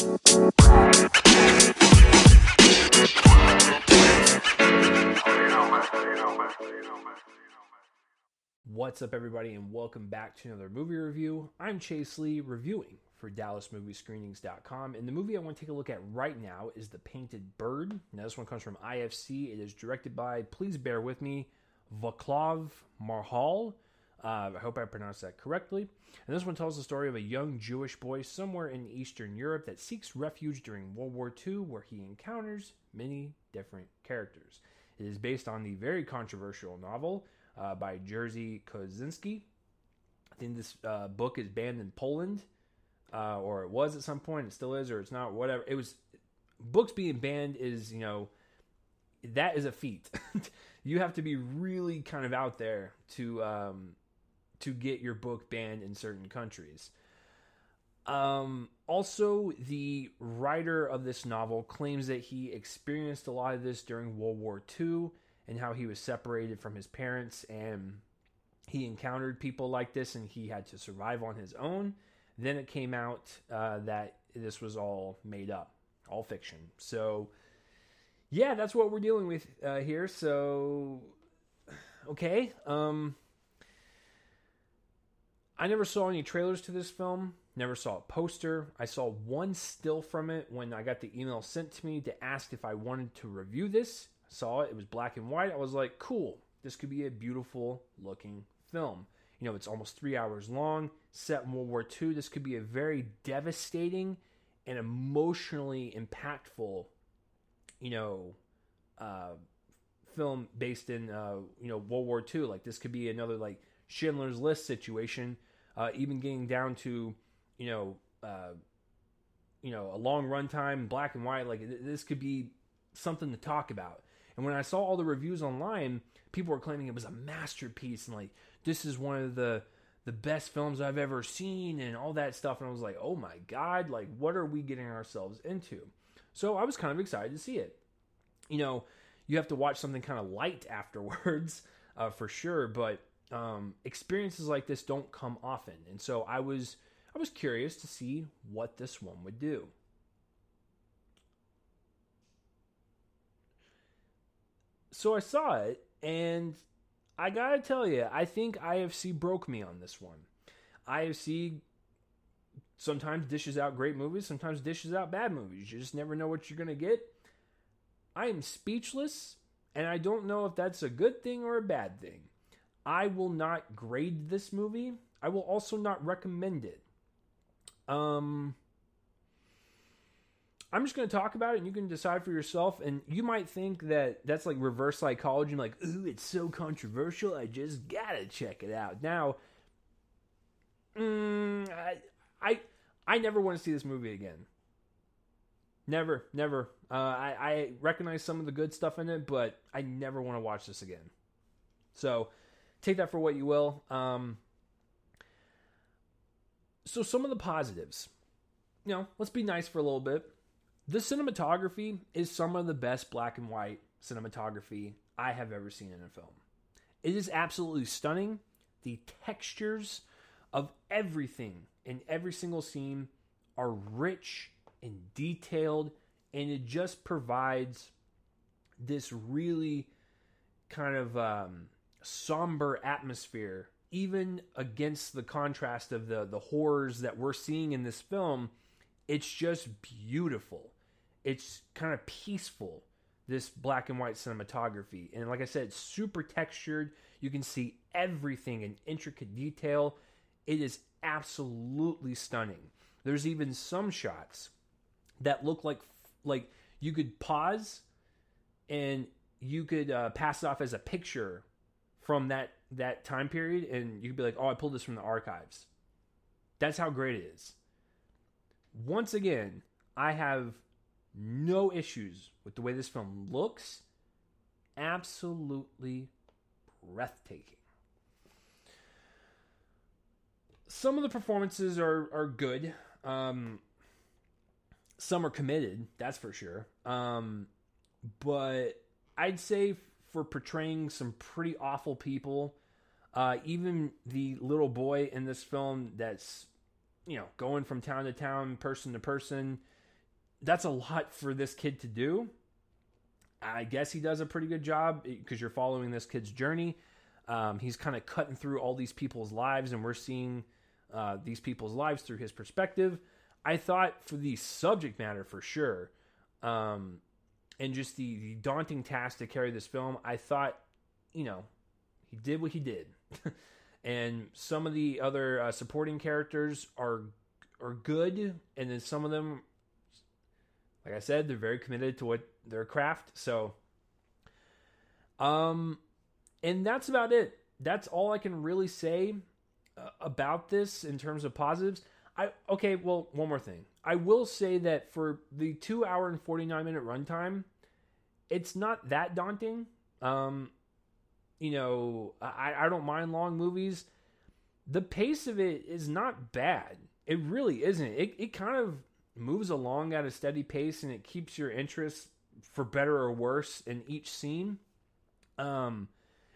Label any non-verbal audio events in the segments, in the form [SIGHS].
What's up, everybody, and welcome back to another movie review. I'm Chase Lee, reviewing for DallasMovieScreenings.com, and the movie I want to take a look at right now is The Painted Bird. Now, this one comes from IFC. It is directed by, please bear with me, Vaclav Marhoul. Uh, I hope I pronounced that correctly. And this one tells the story of a young Jewish boy somewhere in Eastern Europe that seeks refuge during World War II, where he encounters many different characters. It is based on the very controversial novel uh, by Jerzy Kosinski. I think this uh, book is banned in Poland, uh, or it was at some point. It still is, or it's not. Whatever. It was. Books being banned is, you know, that is a feat. [LAUGHS] you have to be really kind of out there to um, to get your book banned in certain countries. Um, also, the writer of this novel claims that he experienced a lot of this during World War II and how he was separated from his parents and he encountered people like this and he had to survive on his own. Then it came out uh, that this was all made up, all fiction. So, yeah, that's what we're dealing with uh, here. So, okay. Um, I never saw any trailers to this film. Never saw a poster. I saw one still from it when I got the email sent to me to ask if I wanted to review this. I saw it. It was black and white. I was like, cool. This could be a beautiful looking film. You know, it's almost three hours long, set in World War II. This could be a very devastating and emotionally impactful, you know, uh, film based in, uh, you know, World War II. Like, this could be another, like, Schindler's List situation, uh, even getting down to, you know, uh, you know, a long runtime, black and white. Like, this could be something to talk about. And when I saw all the reviews online, people were claiming it was a masterpiece and like this is one of the the best films I've ever seen and all that stuff. And I was like, oh my god, like what are we getting ourselves into? So I was kind of excited to see it. You know, you have to watch something kind of light [LAUGHS] afterwards, uh, for sure. But um, experiences like this don't come often, and so I was I was curious to see what this one would do. so I saw it, and I gotta tell you, I think IFC broke me on this one. IFC sometimes dishes out great movies, sometimes dishes out bad movies. You just never know what you're gonna get. I am speechless, and I don't know if that's a good thing or a bad thing. I will not grade this movie. I will also not recommend it. Um, I'm just going to talk about it and you can decide for yourself. And you might think that that's like reverse psychology. like, ooh, it's so controversial. I just got to check it out. Now, mm, I, I, I never want to see this movie again. Never, never. Uh, I, I recognize some of the good stuff in it, but I never want to watch this again. So take that for what you will. Um, so some of the positives. You know, let's be nice for a little bit. The cinematography is some of the best black and white cinematography I have ever seen in a film. It is absolutely stunning. The textures of everything in every single scene are rich and detailed, and it just provides this really kind of um, somber atmosphere, even against the contrast of the the horrors that we're seeing in this film. It's just beautiful. It's kind of peaceful this black and white cinematography. And like i said super textured. You can see everything in intricate detail. It is absolutely stunning. There's even some shots that look like like you could pause and you could uh, pass it off as a picture from that that time period and you could be like oh i pulled this from the archives that's how great it is once again i have no issues with the way this film looks. Absolutely breathtaking. Some of the performances are are good. Um, some are committed, that's for sure. Um, but I'd say for portraying some pretty awful people, uh, even the little boy in this film that's you know going from town to town, person to person, that's a lot for this kid to do. I guess he does a pretty good job because you're following this kid's journey. Um, he's kind of cutting through all these people's lives, and we're seeing uh, these people's lives through his perspective. I thought for the subject matter, for sure, um, and just the, the daunting task to carry this film, I thought, you know, he did what he did. [LAUGHS] and some of the other uh, supporting characters are are good, and then some of them, like I said, they're very committed to what their craft. So, um, and that's about it. That's all I can really say uh, about this in terms of positives. I okay. Well, one more thing. I will say that for the two hour and forty nine minute runtime, it's not that daunting. Um, you know, I, I don't mind long movies. The pace of it is not bad. It really isn't. It, it kind of moves along at a steady pace and it keeps your interest for better or worse in each scene. Um,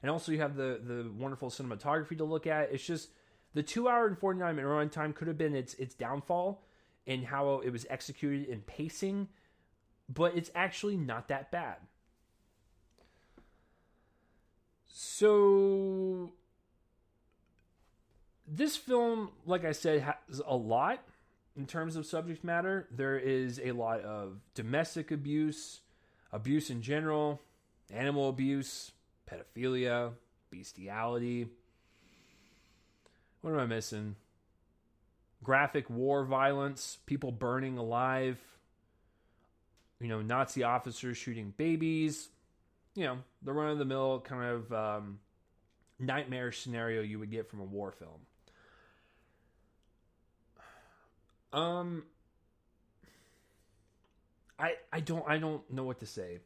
and also you have the the wonderful cinematography to look at. It's just the two hour and forty nine minute runtime could have been its its downfall in how it was executed in pacing, but it's actually not that bad. So this film, like I said, has a lot in terms of subject matter. There is a lot of domestic abuse, abuse in general, animal abuse, pedophilia, bestiality. What am I missing? Graphic war violence, people burning alive, you know, Nazi officers shooting babies, you know, the run of the mill kind of um, nightmare scenario you would get from a war film. Um, I I don't I don't know what to say.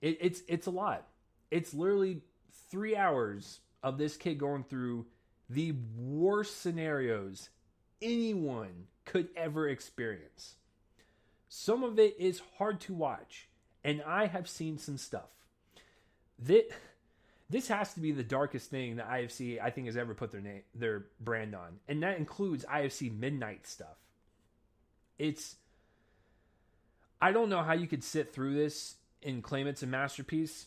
It, it's it's a lot. It's literally three hours of this kid going through the worst scenarios anyone could ever experience. Some of it is hard to watch, and I have seen some stuff. This, this has to be the darkest thing that IFC I think has ever put their name their brand on, and that includes IFC Midnight stuff. It's I don't know how you could sit through this and claim it's a masterpiece.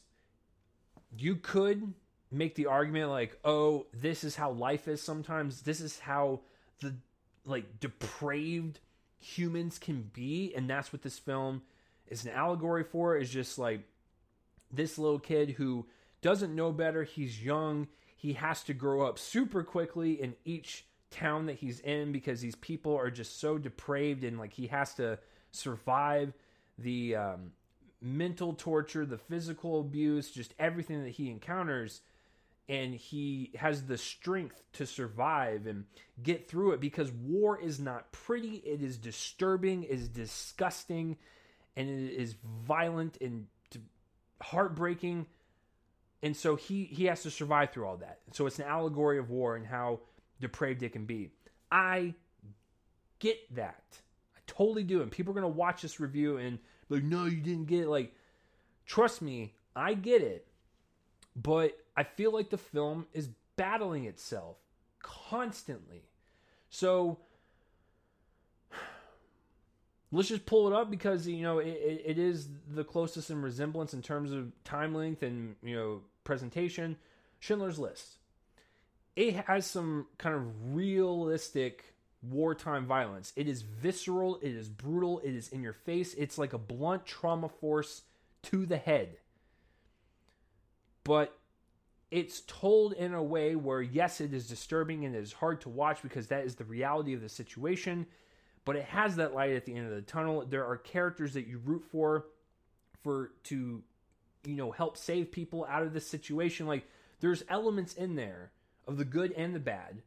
You could make the argument like, "Oh, this is how life is sometimes. This is how the like depraved humans can be." And that's what this film is an allegory for is just like this little kid who doesn't know better, he's young, he has to grow up super quickly in each town that he's in because these people are just so depraved and like he has to survive the um, mental torture, the physical abuse, just everything that he encounters. And he has the strength to survive and get through it because war is not pretty. It is disturbing, it is disgusting, and it is violent and heartbreaking. And so he, he has to survive through all that. So it's an allegory of war and how depraved it can be. I get that. I totally do. And people are going to watch this review and be like, no, you didn't get it. Like, trust me, I get it. But I feel like the film is battling itself constantly. So [SIGHS] let's just pull it up because you know it, it is the closest in resemblance in terms of time length and you know presentation. Schindler's List it has some kind of realistic wartime violence. It is visceral, it is brutal, it is in your face. It's like a blunt trauma force to the head. But it's told in a way where, yes, it is disturbing and it is hard to watch because that is the reality of the situation. But it has that light at the end of the tunnel. There are characters that you root for, for to, you know, help save people out of this situation. Like there's elements in there of the good and the bad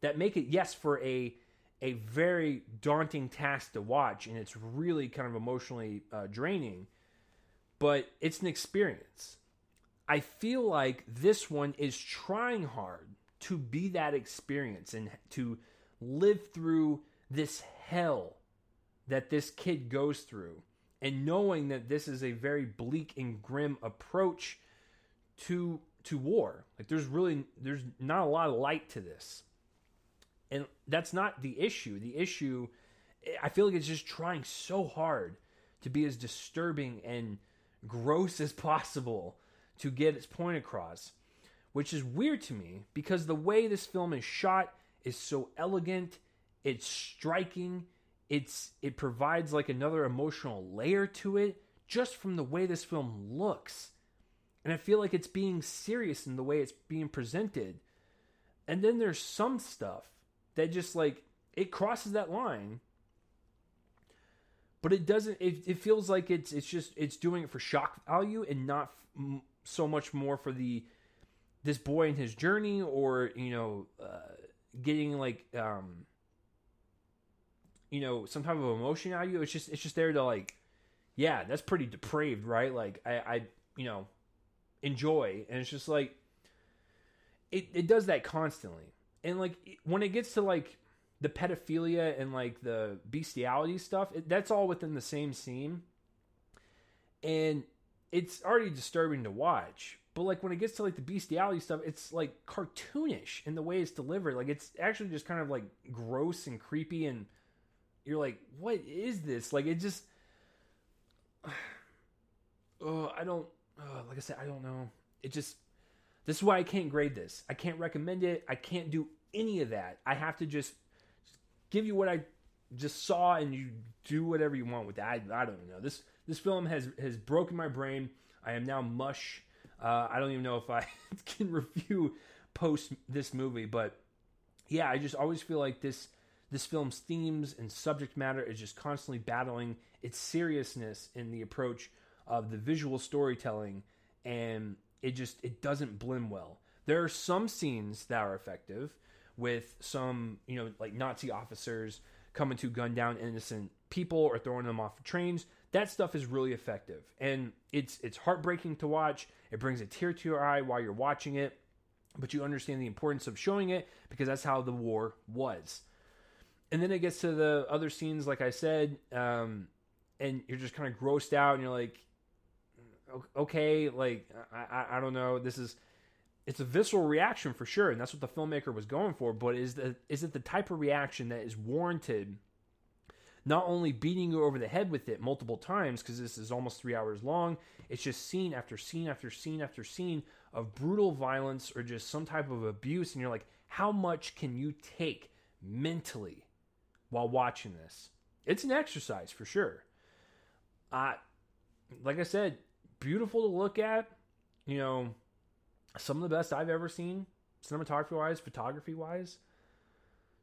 that make it yes for a a very daunting task to watch and it's really kind of emotionally uh, draining but it's an experience i feel like this one is trying hard to be that experience and to live through this hell that this kid goes through and knowing that this is a very bleak and grim approach to to war. Like there's really there's not a lot of light to this. And that's not the issue. The issue I feel like it's just trying so hard to be as disturbing and gross as possible to get its point across, which is weird to me because the way this film is shot is so elegant, it's striking, it's it provides like another emotional layer to it just from the way this film looks. And I feel like it's being serious in the way it's being presented. And then there's some stuff that just like it crosses that line but it doesn't it, it feels like it's it's just it's doing it for shock value and not f- so much more for the this boy and his journey or you know uh, getting like um you know some type of emotion out of you. It's just it's just there to like yeah that's pretty depraved right? Like i i you know enjoy. And it's just like it, it does that constantly. And like when it gets to like the pedophilia and like the bestiality stuff it, that's all within the same scene and it's already disturbing to watch but like when it gets to like the bestiality stuff it's like cartoonish in the way it's delivered. Like it's actually just kind of like gross and creepy and you're like what is this? Like it just [SIGHS] oh i don't oh, like i said i don't know. It just this is why i can't grade this. I can't recommend it. I can't do any of that. I have to just give you what I just saw and you do whatever you want with that. I, I don't know. This this film has has broken my brain. I am now mush. Uh, I don't even know if I [LAUGHS] can review post this movie, but yeah, I just always feel like this this film's themes and subject matter is just constantly battling its seriousness in the approach of the visual storytelling, and it just it doesn't blend well. There are some scenes that are effective with some, you know, like Nazi officers coming to gun down innocent people or throwing them off trains. That stuff is really effective, and it's it's heartbreaking to watch. It brings a tear to your eye while you're watching it, but you understand the importance of showing it because that's how the war was. And then it gets to the other scenes, like I said, um, and you're just kind of grossed out, and you're like, okay, like I, I, I don't know, this is it's a visceral reaction for sure, and that's what the filmmaker was going for. But is the is it the type of reaction that is warranted? Not only beating you over the head with it multiple times because this is almost three hours long. It's just scene after scene after scene after scene of brutal violence or just some type of abuse, and you're like, how much can you take mentally while watching this? It's an exercise for sure. Uh, like I said, beautiful to look at. You know, some of the best I've ever seen, cinematography wise, photography wise.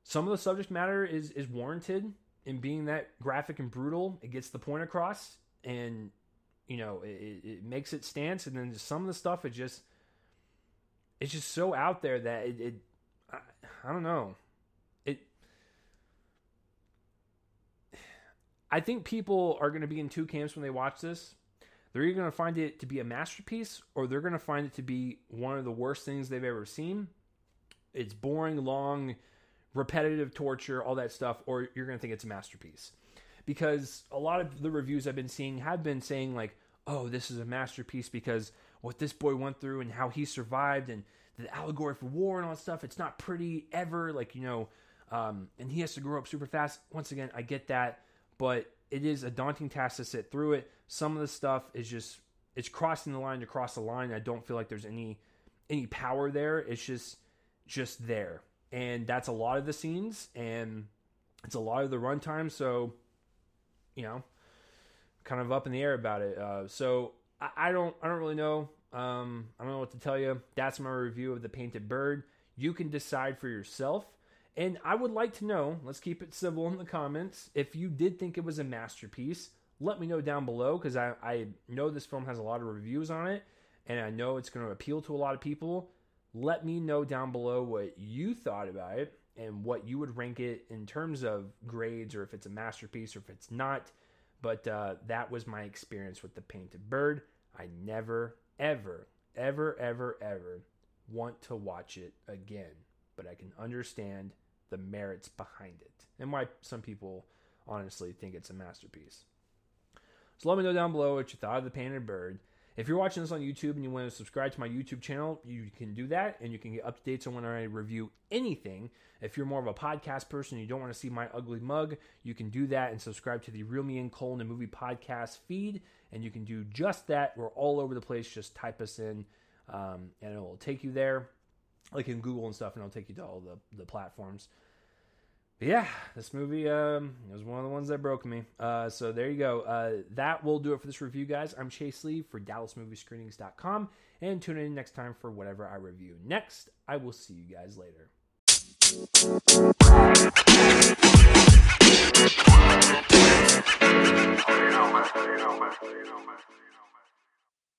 Some of the subject matter is is warranted in being that graphic and brutal. It gets the point across, and you know it, it makes it stance. And then some of the stuff it just it's just so out there that it, it I, I don't know it. I think people are going to be in two camps when they watch this. They're either going to find it to be a masterpiece or they're going to find it to be one of the worst things they've ever seen. It's boring, long, repetitive torture, all that stuff, or you're going to think it's a masterpiece. Because a lot of the reviews I've been seeing have been saying, like, oh, this is a masterpiece because what this boy went through and how he survived and the allegory for war and all that stuff, it's not pretty ever. Like, you know, um, and he has to grow up super fast. Once again, I get that, but it is a daunting task to sit through it. Some of the stuff is just it's crossing the line to cross the line. I don't feel like there's any any power there. It's just just there, and that's a lot of the scenes, and it's a lot of the runtime. So, you know, kind of up in the air about it. Uh, so I, I, don't I don't really know. Um, I don't know what to tell you. That's my review of the Painted Bird. You can decide for yourself. And I would like to know, let's keep it civil in the comments, if you did think it was a masterpiece, let me know down below because I, I know this film has a lot of reviews on it and I know it's going to appeal to a lot of people. Let me know down below what you thought about it and what you would rank it in terms of grades or if it's a masterpiece or if it's not. But uh, that was my experience with The Painted Bird. I never, ever, ever, ever, ever want to watch it again. But I can understand the merits behind it and why some people honestly think it's a masterpiece. So let me know down below what you thought of The Painted Bird. If you're watching this on YouTube and you want to subscribe to my YouTube channel, you can do that and you can get updates on when I review anything. If you're more of a podcast person and you don't want to see my ugly mug, you can do that and subscribe to the Real Me and Cole the Movie podcast feed. And you can do just that. We're all over the place. Just type us in um, and it will take you there, like in Google and stuff, and it'll take you to all the, the platforms. Yeah, this movie um, was one of the ones that broke me. Uh, so there you go. Uh, that will do it for this review, guys. I'm Chase Lee for DallasMovieScreenings.com, and tune in next time for whatever I review next. I will see you guys later.